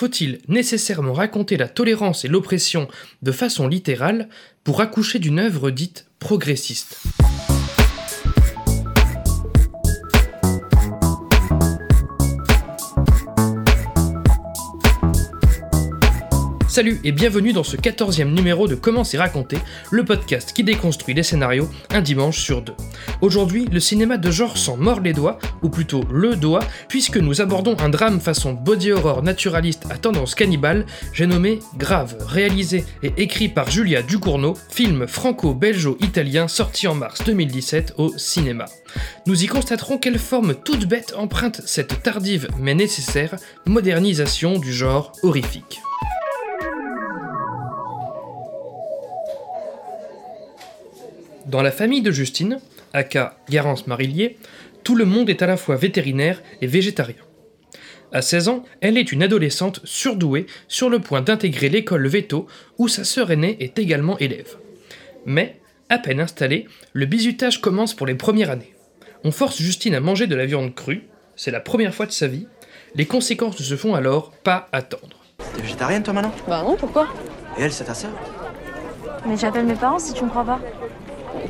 faut-il nécessairement raconter la tolérance et l'oppression de façon littérale pour accoucher d'une œuvre dite progressiste? Salut et bienvenue dans ce 14e numéro de Comment c'est raconté, le podcast qui déconstruit les scénarios un dimanche sur deux. Aujourd'hui, le cinéma de genre s'en mord les doigts, ou plutôt le doigt, puisque nous abordons un drame façon body horror naturaliste à tendance cannibale, j'ai nommé Grave, réalisé et écrit par Julia Ducournau, film franco-belgeo-italien sorti en mars 2017 au cinéma. Nous y constaterons quelle forme toute bête emprunte cette tardive mais nécessaire modernisation du genre horrifique. Dans la famille de Justine, aka Garance Marillier, tout le monde est à la fois vétérinaire et végétarien. À 16 ans, elle est une adolescente surdouée sur le point d'intégrer l'école Veto où sa sœur aînée est également élève. Mais, à peine installée, le bizutage commence pour les premières années. On force Justine à manger de la viande crue, c'est la première fois de sa vie, les conséquences ne se font alors pas attendre. T'es végétarienne toi maintenant? Bah non, pourquoi? Et elle, c'est ta sœur? Mais j'appelle mes parents si tu me crois pas.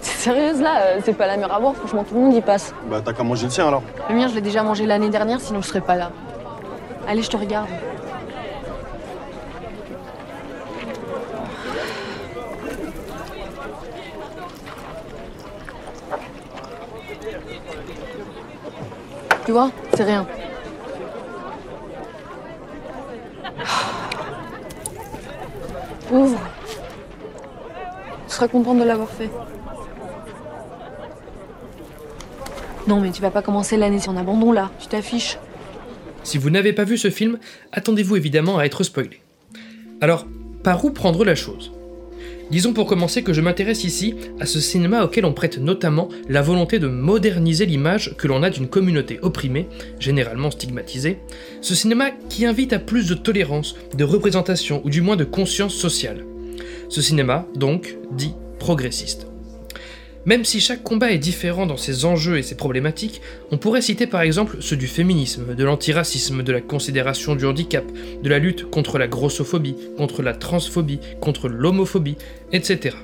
T'es sérieuse là euh, C'est pas la mer à boire, franchement tout le monde y passe. Bah t'as qu'à manger le sien alors. Le mien, je l'ai déjà mangé l'année dernière, sinon je serais pas là. Allez, je te regarde. Tu vois, c'est rien. Ouvre. Tu seras contente de l'avoir fait. Non, mais tu vas pas commencer l'année un abandon là. Tu t'affiches. Si vous n'avez pas vu ce film, attendez-vous évidemment à être spoilé. Alors, par où prendre la chose? Disons pour commencer que je m'intéresse ici à ce cinéma auquel on prête notamment la volonté de moderniser l'image que l'on a d'une communauté opprimée, généralement stigmatisée, ce cinéma qui invite à plus de tolérance, de représentation ou du moins de conscience sociale. Ce cinéma, donc, dit progressiste. Même si chaque combat est différent dans ses enjeux et ses problématiques, on pourrait citer par exemple ceux du féminisme, de l'antiracisme, de la considération du handicap, de la lutte contre la grossophobie, contre la transphobie, contre l'homophobie, etc.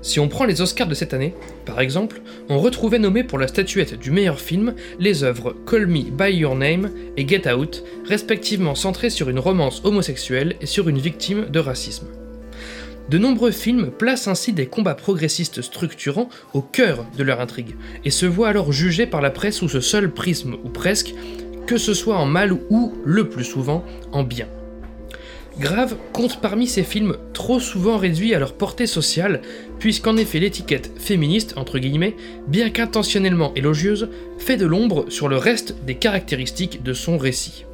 Si on prend les Oscars de cette année, par exemple, on retrouvait nommés pour la statuette du meilleur film les œuvres Call Me By Your Name et Get Out, respectivement centrées sur une romance homosexuelle et sur une victime de racisme. De nombreux films placent ainsi des combats progressistes structurants au cœur de leur intrigue, et se voient alors jugés par la presse sous ce seul prisme, ou presque, que ce soit en mal ou, le plus souvent, en bien. Grave compte parmi ces films trop souvent réduits à leur portée sociale, puisqu'en effet l'étiquette féministe, entre guillemets, bien qu'intentionnellement élogieuse, fait de l'ombre sur le reste des caractéristiques de son récit.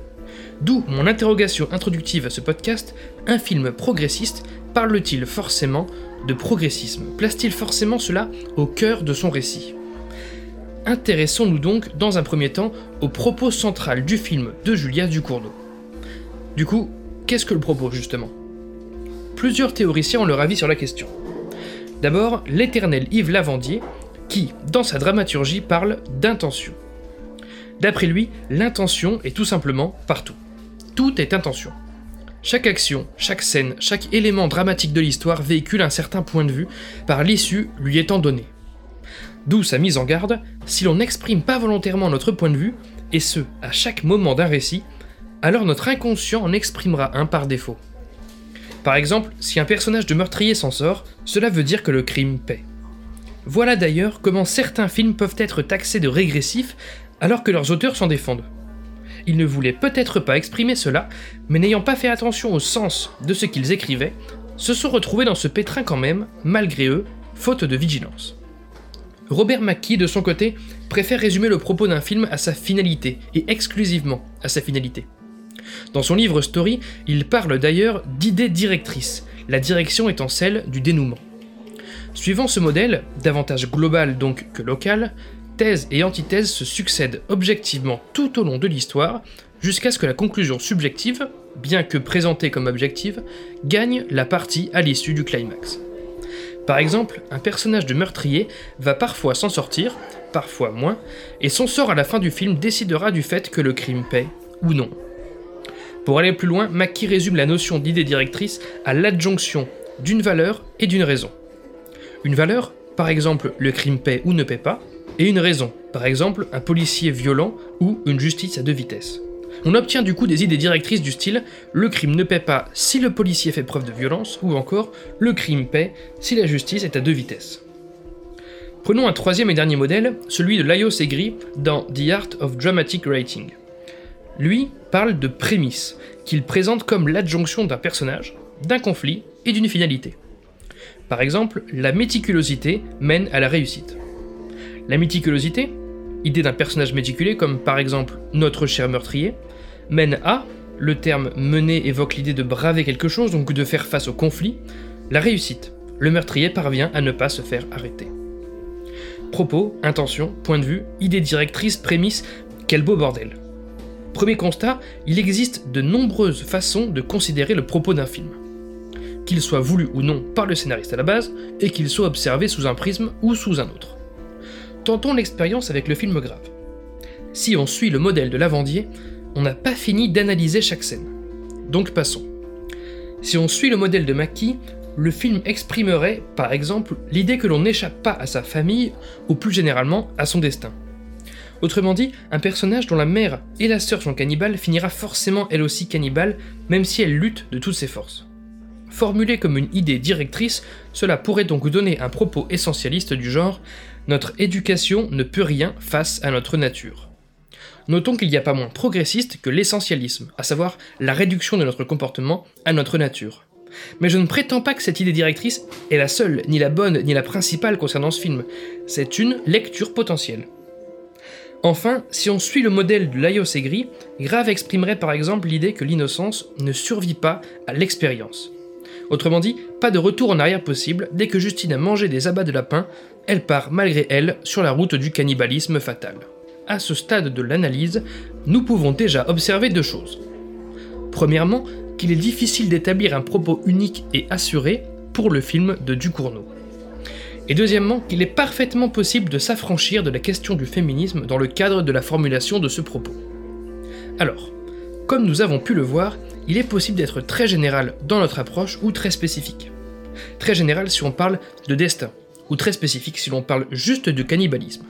D'où mon interrogation introductive à ce podcast, un film progressiste parle-t-il forcément de progressisme? Place-t-il forcément cela au cœur de son récit? Intéressons-nous donc dans un premier temps au propos central du film de Julia Ducournau. Du coup, qu'est-ce que le propos justement? Plusieurs théoriciens ont leur avis sur la question. D'abord, l'éternel Yves Lavandier, qui, dans sa dramaturgie, parle d'intention. D'après lui, l'intention est tout simplement partout. Tout est intention. Chaque action, chaque scène, chaque élément dramatique de l'histoire véhicule un certain point de vue, par l'issue lui étant donnée. D'où sa mise en garde, si l'on n'exprime pas volontairement notre point de vue, et ce, à chaque moment d'un récit, alors notre inconscient en exprimera un par défaut. Par exemple, si un personnage de meurtrier s'en sort, cela veut dire que le crime paie. Voilà d'ailleurs comment certains films peuvent être taxés de régressifs alors que leurs auteurs s'en défendent. Ils ne voulaient peut-être pas exprimer cela, mais n'ayant pas fait attention au sens de ce qu'ils écrivaient, se sont retrouvés dans ce pétrin quand même, malgré eux, faute de vigilance. Robert McKee, de son côté, préfère résumer le propos d'un film à sa finalité, et exclusivement à sa finalité. Dans son livre Story, il parle d'ailleurs d'idées directrices, la direction étant celle du dénouement. Suivant ce modèle, davantage global donc que local, thèse et antithèse se succèdent objectivement tout au long de l'histoire, jusqu'à ce que la conclusion subjective, bien que présentée comme objective, gagne la partie à l'issue du climax. Par exemple, un personnage de meurtrier va parfois s'en sortir, parfois moins, et son sort à la fin du film décidera du fait que le crime paie ou non. Pour aller plus loin, Mackie résume la notion d'idée directrice à l'adjonction d'une valeur et d'une raison. Une valeur, par exemple le crime paie ou ne paie pas, et une raison, par exemple un policier violent ou une justice à deux vitesses. On obtient du coup des idées directrices du style le crime ne paie pas si le policier fait preuve de violence, ou encore le crime paie si la justice est à deux vitesses. Prenons un troisième et dernier modèle, celui de Laios Egri dans The Art of Dramatic Writing. Lui parle de prémisse, qu'il présente comme l'adjonction d'un personnage, d'un conflit et d'une finalité. Par exemple, la méticulosité mène à la réussite. La méticulosité, idée d'un personnage méticulé comme par exemple notre cher meurtrier, mène à, le terme mener évoque l'idée de braver quelque chose, donc de faire face au conflit, la réussite. Le meurtrier parvient à ne pas se faire arrêter. Propos, intention, point de vue, idée directrice, prémisse, quel beau bordel. Premier constat, il existe de nombreuses façons de considérer le propos d'un film. Qu'il soit voulu ou non par le scénariste à la base, et qu'il soit observé sous un prisme ou sous un autre. Tentons l'expérience avec le film grave. Si on suit le modèle de Lavandier, on n'a pas fini d'analyser chaque scène. Donc passons. Si on suit le modèle de Mackie, le film exprimerait, par exemple, l'idée que l'on n'échappe pas à sa famille ou plus généralement à son destin. Autrement dit, un personnage dont la mère et la sœur sont cannibales finira forcément elle aussi cannibale, même si elle lutte de toutes ses forces. Formulé comme une idée directrice, cela pourrait donc donner un propos essentialiste du genre Notre éducation ne peut rien face à notre nature. Notons qu'il n'y a pas moins progressiste que l'essentialisme, à savoir la réduction de notre comportement à notre nature. Mais je ne prétends pas que cette idée directrice est la seule, ni la bonne, ni la principale concernant ce film. C'est une lecture potentielle. Enfin, si on suit le modèle de Laios Segri, Grave exprimerait par exemple l'idée que l'innocence ne survit pas à l'expérience. Autrement dit, pas de retour en arrière possible, dès que Justine a mangé des abats de lapin, elle part malgré elle sur la route du cannibalisme fatal. À ce stade de l'analyse, nous pouvons déjà observer deux choses. Premièrement, qu'il est difficile d'établir un propos unique et assuré pour le film de Ducournau. Et deuxièmement, qu'il est parfaitement possible de s'affranchir de la question du féminisme dans le cadre de la formulation de ce propos. Alors, comme nous avons pu le voir, il est possible d'être très général dans notre approche ou très spécifique. Très général si on parle de destin, ou très spécifique si l'on parle juste du cannibalisme.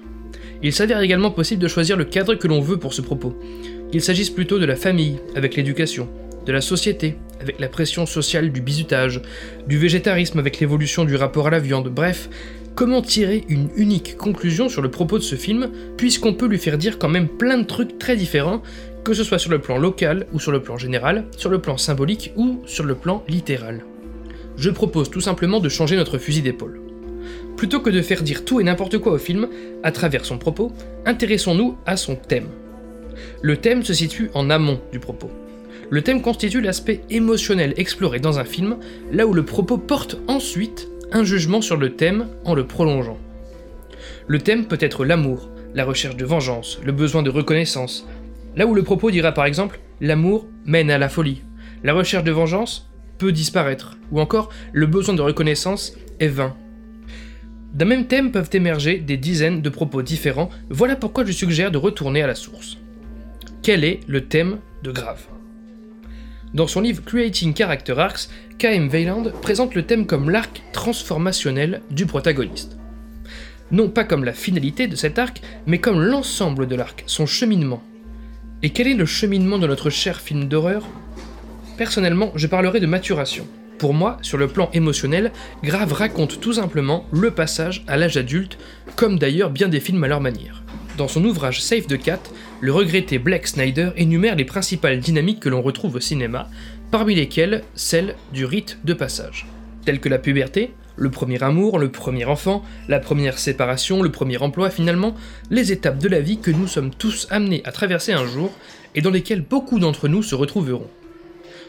Il s'avère également possible de choisir le cadre que l'on veut pour ce propos, qu'il s'agisse plutôt de la famille, avec l'éducation, de la société, avec la pression sociale du bizutage, du végétarisme avec l'évolution du rapport à la viande, bref, comment tirer une unique conclusion sur le propos de ce film, puisqu'on peut lui faire dire quand même plein de trucs très différents, que ce soit sur le plan local ou sur le plan général, sur le plan symbolique ou sur le plan littéral. Je propose tout simplement de changer notre fusil d'épaule. Plutôt que de faire dire tout et n'importe quoi au film, à travers son propos, intéressons-nous à son thème. Le thème se situe en amont du propos. Le thème constitue l'aspect émotionnel exploré dans un film, là où le propos porte ensuite un jugement sur le thème en le prolongeant. Le thème peut être l'amour, la recherche de vengeance, le besoin de reconnaissance, là où le propos dira par exemple l'amour mène à la folie, la recherche de vengeance peut disparaître, ou encore le besoin de reconnaissance est vain. D'un même thème peuvent émerger des dizaines de propos différents, voilà pourquoi je suggère de retourner à la source. Quel est le thème de Grave? Dans son livre Creating Character Arcs, K.M. Weiland présente le thème comme l'arc transformationnel du protagoniste. Non pas comme la finalité de cet arc, mais comme l'ensemble de l'arc, son cheminement. Et quel est le cheminement de notre cher film d'horreur? Personnellement, je parlerai de maturation. Pour moi, sur le plan émotionnel, Grave raconte tout simplement le passage à l'âge adulte, comme d'ailleurs bien des films à leur manière. Dans son ouvrage Save the Cat, le regretté Blake Snyder énumère les principales dynamiques que l'on retrouve au cinéma, parmi lesquelles celle du rite de passage, telles que la puberté, le premier amour, le premier enfant, la première séparation, le premier emploi, finalement, les étapes de la vie que nous sommes tous amenés à traverser un jour et dans lesquelles beaucoup d'entre nous se retrouveront.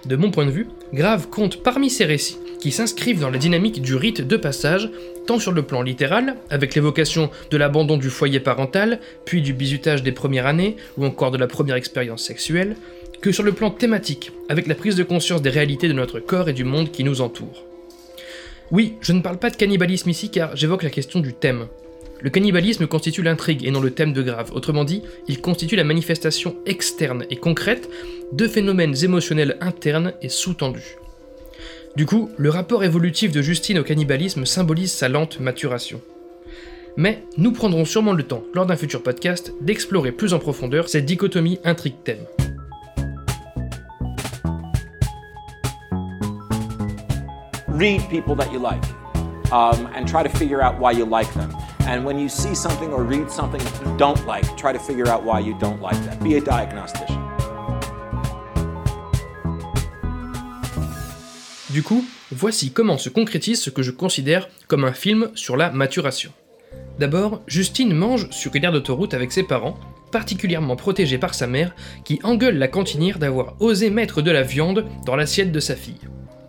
De mon point de vue, Grave compte parmi ces récits qui s'inscrivent dans la dynamique du rite de passage, tant sur le plan littéral, avec l'évocation de l'abandon du foyer parental, puis du bizutage des premières années, ou encore de la première expérience sexuelle, que sur le plan thématique, avec la prise de conscience des réalités de notre corps et du monde qui nous entoure. Oui, je ne parle pas de cannibalisme ici car j'évoque la question du thème. le cannibalisme constitue l'intrigue et non le thème de Grave. Autrement dit, il constitue la manifestation externe et concrète de phénomènes émotionnels internes et sous-tendus. Du coup, le rapport évolutif de Justine au cannibalisme symbolise sa lente maturation. Mais nous prendrons sûrement le temps, lors d'un futur podcast, d'explorer plus en profondeur cette dichotomie intrigue-thème. Read people that you like um, and try to figure out why you like them. And when you see something or read something you don't like, try to figure out why you don't like that. Be a diagnostician. Du coup, voici comment se concrétise ce que je considère comme un film sur la maturation. D'abord, Justine mange sur une aire d'autoroute avec ses parents, particulièrement protégée par sa mère, qui engueule la cantinière d'avoir osé mettre de la viande dans l'assiette de sa fille.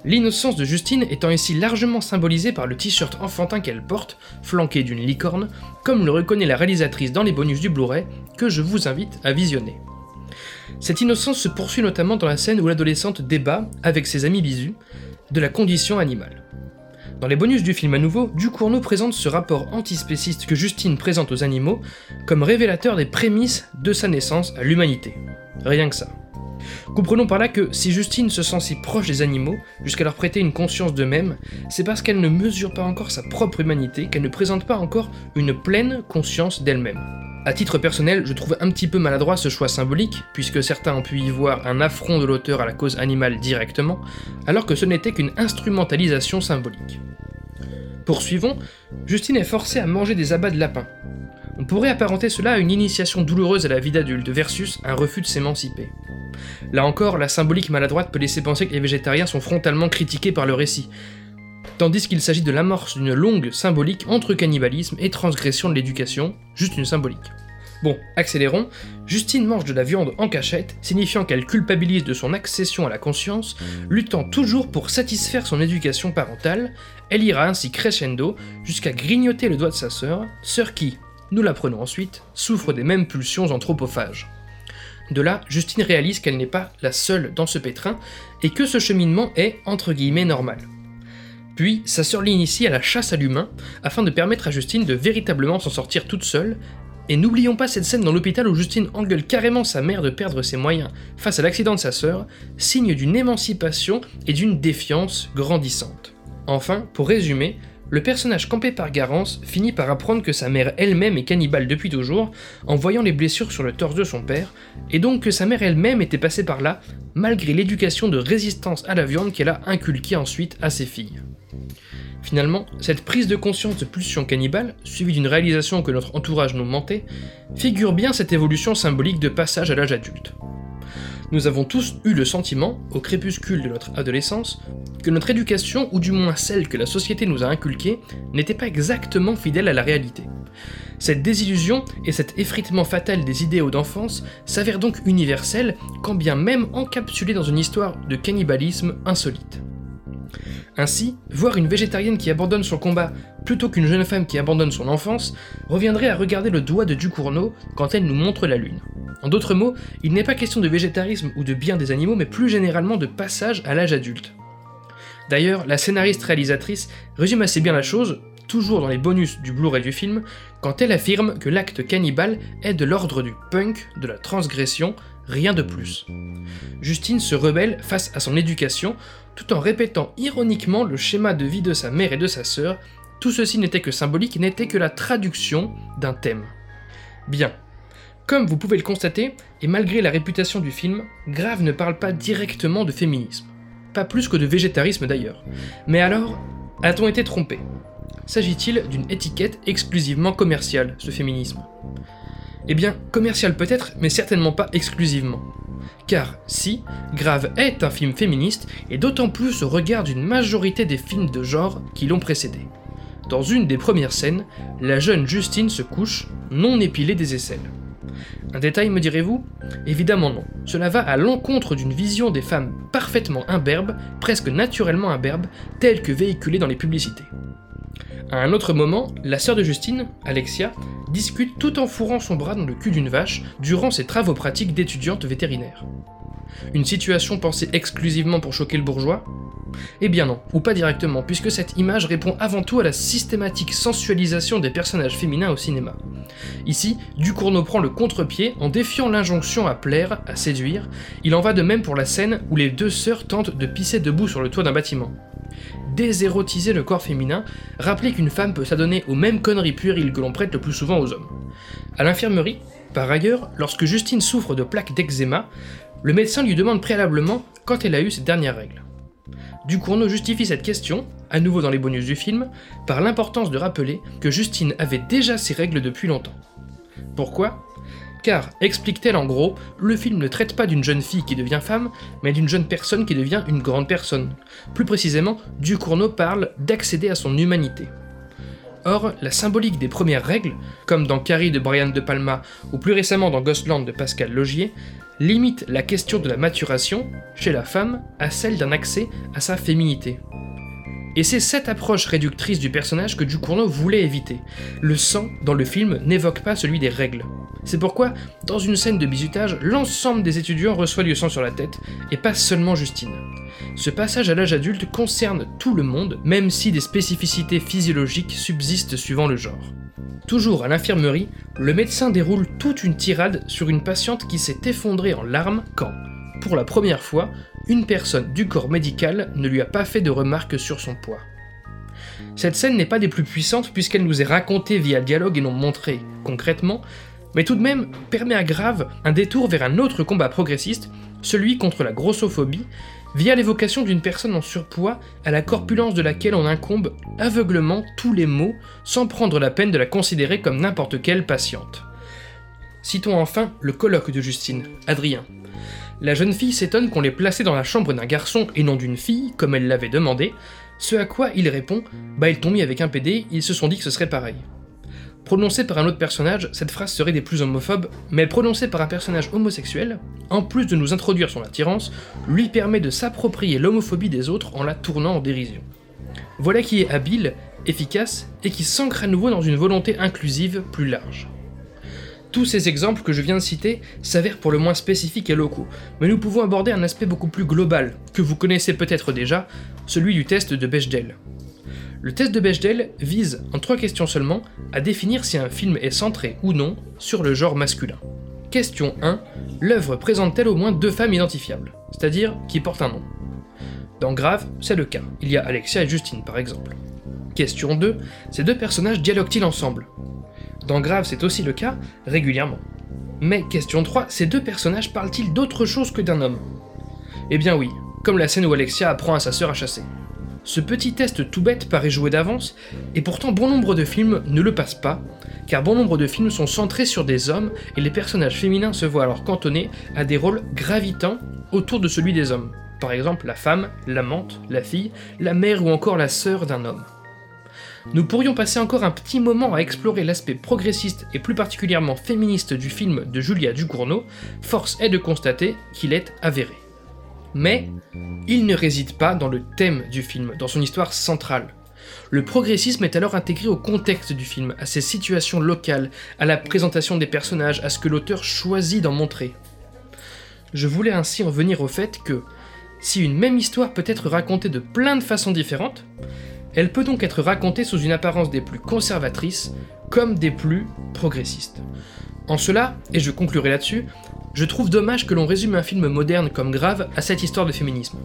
L'innocence de Justine étant ici largement symbolisée par le t-shirt enfantin qu'elle porte, flanqué d'une licorne, comme le reconnaît la réalisatrice dans les bonus du Blu-ray, que je vous invite à visionner. Cette innocence se poursuit notamment dans la scène où l'adolescente débat, avec ses amis bisous, de la condition animale. Dans les bonus du film à nouveau, Ducournau présente ce rapport antispéciste que Justine présente aux animaux comme révélateur des prémices de sa naissance à l'humanité. Rien que ça. Comprenons par là que si Justine se sent si proche des animaux, jusqu'à leur prêter une conscience d'eux-mêmes, c'est parce qu'elle ne mesure pas encore sa propre humanité, qu'elle ne présente pas encore une pleine conscience d'elle-même. A titre personnel, je trouve un petit peu maladroit ce choix symbolique, puisque certains ont pu y voir un affront de l'auteur à la cause animale directement, alors que ce n'était qu'une instrumentalisation symbolique. Poursuivons, Justine est forcée à manger des abats de lapin. On pourrait apparenter cela à une initiation douloureuse à la vie d'adulte versus un refus de s'émanciper. Là encore, la symbolique maladroite peut laisser penser que les végétariens sont frontalement critiqués par le récit, tandis qu'il s'agit de l'amorce d'une longue symbolique entre cannibalisme et transgression de l'éducation, juste une symbolique. Bon, accélérons, Justine mange de la viande en cachette, signifiant qu'elle culpabilise de son accession à la conscience, luttant toujours pour satisfaire son éducation parentale, elle ira ainsi crescendo jusqu'à grignoter le doigt de sa sœur, sœur qui, nous l'apprenons ensuite, souffre des mêmes pulsions anthropophages. De là, Justine réalise qu'elle n'est pas la seule dans ce pétrin et que ce cheminement est, entre guillemets, normal. Puis, sa sœur l'initie à la chasse à l'humain afin de permettre à Justine de véritablement s'en sortir toute seule. Et n'oublions pas cette scène dans l'hôpital où Justine engueule carrément sa mère de perdre ses moyens face à l'accident de sa sœur, signe d'une émancipation et d'une défiance grandissante. Enfin, pour résumer, le personnage campé par Garance finit par apprendre que sa mère elle-même est cannibale depuis toujours, en voyant les blessures sur le torse de son père, et donc que sa mère elle-même était passée par là, malgré l'éducation de résistance à la viande qu'elle a inculquée ensuite à ses filles. Finalement, cette prise de conscience de pulsion cannibale, suivie d'une réalisation que notre entourage nous mentait, figure bien cette évolution symbolique de passage à l'âge adulte nous avons tous eu le sentiment, au crépuscule de notre adolescence, que notre éducation, ou du moins celle que la société nous a inculquée, n'était pas exactement fidèle à la réalité. Cette désillusion et cet effritement fatal des idéaux d'enfance s'avèrent donc universels, quand bien même encapsulés dans une histoire de cannibalisme insolite. Ainsi, voir une végétarienne qui abandonne son combat plutôt qu'une jeune femme qui abandonne son enfance reviendrait à regarder le doigt de Ducournau quand elle nous montre la lune. En d'autres mots, il n'est pas question de végétarisme ou de bien des animaux, mais plus généralement de passage à l'âge adulte. D'ailleurs, la scénariste-réalisatrice résume assez bien la chose, toujours dans les bonus du Blu-ray du film, quand elle affirme que l'acte cannibale est de l'ordre du punk, de la transgression, rien de plus. Justine se rebelle face à son éducation, tout en répétant ironiquement le schéma de vie de sa mère et de sa sœur, tout ceci n'était que symbolique, n'était que la traduction d'un thème. Bien, comme vous pouvez le constater, et malgré la réputation du film, Grave ne parle pas directement de féminisme. Pas plus que de végétarisme d'ailleurs. Mais alors, a-t-on été trompé? S'agit-il d'une étiquette exclusivement commerciale, ce féminisme? Eh bien, commercial peut-être, mais certainement pas exclusivement. Car si, Grave est un film féministe, et d'autant plus au regard d'une majorité des films de genre qui l'ont précédé. Dans une des premières scènes, la jeune Justine se couche, non épilée des aisselles. Un détail, me direz-vous? Évidemment non. Cela va à l'encontre d'une vision des femmes parfaitement imberbes, presque naturellement imberbes, telle que véhiculée dans les publicités. À un autre moment, la sœur de Justine, Alexia, discute tout en fourrant son bras dans le cul d'une vache durant ses travaux pratiques d'étudiante vétérinaire. Une situation pensée exclusivement pour choquer le bourgeois? Eh bien non, ou pas directement, puisque cette image répond avant tout à la systématique sensualisation des personnages féminins au cinéma. Ici, Ducournau prend le contre-pied en défiant l'injonction à plaire, à séduire. Il en va de même pour la scène où les deux sœurs tentent de pisser debout sur le toit d'un bâtiment. Désérotiser le corps féminin, rappeler qu'une femme peut s'adonner aux mêmes conneries puériles que l'on prête le plus souvent aux hommes. À l'infirmerie, par ailleurs, lorsque Justine souffre de plaques d'eczéma, le médecin lui demande préalablement quand elle a eu ses dernières règles. Ducournau justifie cette question, à nouveau dans les bonus du film, par l'importance de rappeler que Justine avait déjà ses règles depuis longtemps. Pourquoi? Car, explique-t-elle en gros, le film ne traite pas d'une jeune fille qui devient femme, mais d'une jeune personne qui devient une grande personne. Plus précisément, Ducournau parle d'accéder à son humanité. Or, la symbolique des premières règles, comme dans Carrie de Brian De Palma ou plus récemment dans Ghostland de Pascal Logier, limite la question de la maturation, chez la femme, à celle d'un accès à sa féminité. Et c'est cette approche réductrice du personnage que Ducournau voulait éviter. Le sang, dans le film, n'évoque pas celui des règles. C'est pourquoi, dans une scène de bizutage, l'ensemble des étudiants reçoit du sang sur la tête, et pas seulement Justine. Ce passage à l'âge adulte concerne tout le monde, même si des spécificités physiologiques subsistent suivant le genre. Toujours à l'infirmerie, le médecin déroule toute une tirade sur une patiente qui s'est effondrée en larmes quand, pour la première fois, une personne du corps médical ne lui a pas fait de remarques sur son poids. Cette scène n'est pas des plus puissantes puisqu'elle nous est racontée via dialogue et non montrée concrètement, mais tout de même permet à Grave un détour vers un autre combat progressiste, celui contre la grossophobie, via l'évocation d'une personne en surpoids à la corpulence de laquelle on incombe aveuglement tous les maux sans prendre la peine de la considérer comme n'importe quelle patiente. Citons enfin le colloque de Justine, Adrien. La jeune fille s'étonne qu'on l'ait placée dans la chambre d'un garçon et non d'une fille, comme elle l'avait demandé, ce à quoi il répond Bah ils t'ont mis avec un PD, ils se sont dit que ce serait pareil. Prononcée par un autre personnage, cette phrase serait des plus homophobes, mais prononcée par un personnage homosexuel, en plus de nous introduire son attirance, lui permet de s'approprier l'homophobie des autres en la tournant en dérision. Voilà qui est habile, efficace, et qui s'ancre à nouveau dans une volonté inclusive plus large. Tous ces exemples que je viens de citer s'avèrent pour le moins spécifiques et locaux, mais nous pouvons aborder un aspect beaucoup plus global, que vous connaissez peut-être déjà, celui du test de Bechdel. Le test de Bechdel vise, en trois questions seulement, à définir si un film est centré ou non sur le genre masculin. Question 1. L'œuvre présente-t-elle au moins deux femmes identifiables, c'est-à-dire qui portent un nom? Dans Grave, c'est le cas, il y a Alexia et Justine par exemple. Question 2. Ces deux personnages dialoguent-ils ensemble? Dans Grave, c'est aussi le cas, régulièrement. Mais question 3, ces deux personnages parlent-ils d'autre chose que d'un homme? Eh bien oui, comme la scène où Alexia apprend à sa sœur à chasser. Ce petit test tout bête paraît joué d'avance, et pourtant bon nombre de films ne le passent pas, car bon nombre de films sont centrés sur des hommes, et les personnages féminins se voient alors cantonnés à des rôles gravitants autour de celui des hommes. Par exemple la femme, l'amante, la fille, la mère ou encore la sœur d'un homme. Nous pourrions passer encore un petit moment à explorer l'aspect progressiste et plus particulièrement féministe du film de Julia Ducournau, force est de constater qu'il est avéré. Mais il ne réside pas dans le thème du film, dans son histoire centrale. Le progressisme est alors intégré au contexte du film, à ses situations locales, à la présentation des personnages, à ce que l'auteur choisit d'en montrer. Je voulais ainsi en venir au fait que, si une même histoire peut être racontée de plein de façons différentes, elle peut donc être racontée sous une apparence des plus conservatrices comme des plus progressistes. En cela, et je conclurai là-dessus, je trouve dommage que l'on résume un film moderne comme grave à cette histoire de féminisme.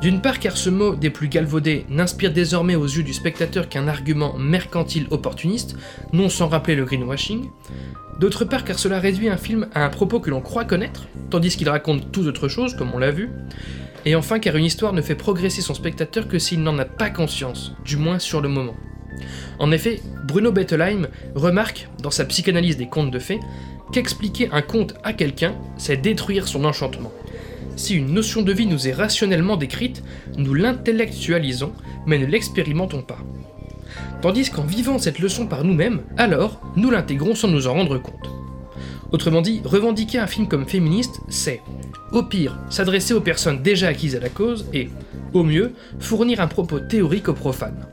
D'une part car ce mot des plus galvaudés n'inspire désormais aux yeux du spectateur qu'un argument mercantile opportuniste, non sans rappeler le greenwashing. D'autre part car cela réduit un film à un propos que l'on croit connaître, tandis qu'il raconte tout autre chose, comme on l'a vu. Et enfin car une histoire ne fait progresser son spectateur que s'il n'en a pas conscience, du moins sur le moment. En effet, Bruno Bettelheim remarque, dans sa psychanalyse des contes de fées, qu'expliquer un conte à quelqu'un, c'est détruire son enchantement. Si une notion de vie nous est rationnellement décrite, nous l'intellectualisons, mais ne l'expérimentons pas. Tandis qu'en vivant cette leçon par nous-mêmes, alors, nous l'intégrons sans nous en rendre compte. Autrement dit, revendiquer un film comme féministe, c'est, au pire, s'adresser aux personnes déjà acquises à la cause et, au mieux, fournir un propos théorique aux profanes.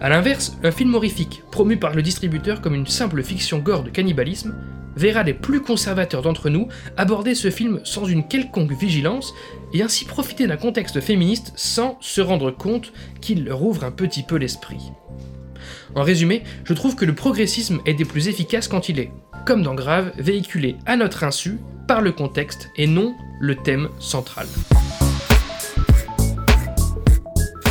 A l'inverse, un film horrifique, promu par le distributeur comme une simple fiction gore de cannibalisme, verra les plus conservateurs d'entre nous aborder ce film sans une quelconque vigilance et ainsi profiter d'un contexte féministe sans se rendre compte qu'il leur ouvre un petit peu l'esprit. En résumé, je trouve que le progressisme est des plus efficaces quand il est, comme dans Grave, véhiculé à notre insu par le contexte et non le thème central.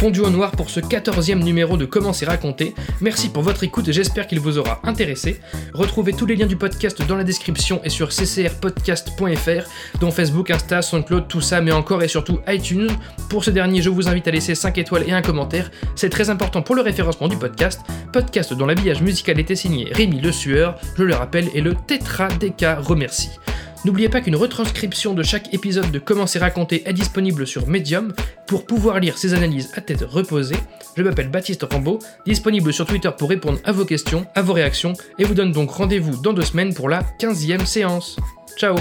Fondu au noir pour ce 14e numéro de Comment c'est raconté. Merci pour votre écoute et j'espère qu'il vous aura intéressé. Retrouvez tous les liens du podcast dans la description et sur ccrpodcast.fr, dont Facebook, Insta, SoundCloud, tout ça, mais encore et surtout iTunes. Pour ce dernier, je vous invite à laisser 5 étoiles et un commentaire. C'est très important pour le référencement du podcast. Podcast dont l'habillage musical était signé Rémi Le Sueur, je le rappelle, et le Tetra DK remercie. N'oubliez pas qu'une retranscription de chaque épisode de Comment c'est raconté est disponible sur Medium pour pouvoir lire ces analyses à tête reposée. Je m'appelle Baptiste Rambaud, disponible sur Twitter pour répondre à vos questions, à vos réactions, et vous donne donc rendez-vous dans deux semaines pour la 15e séance. Ciao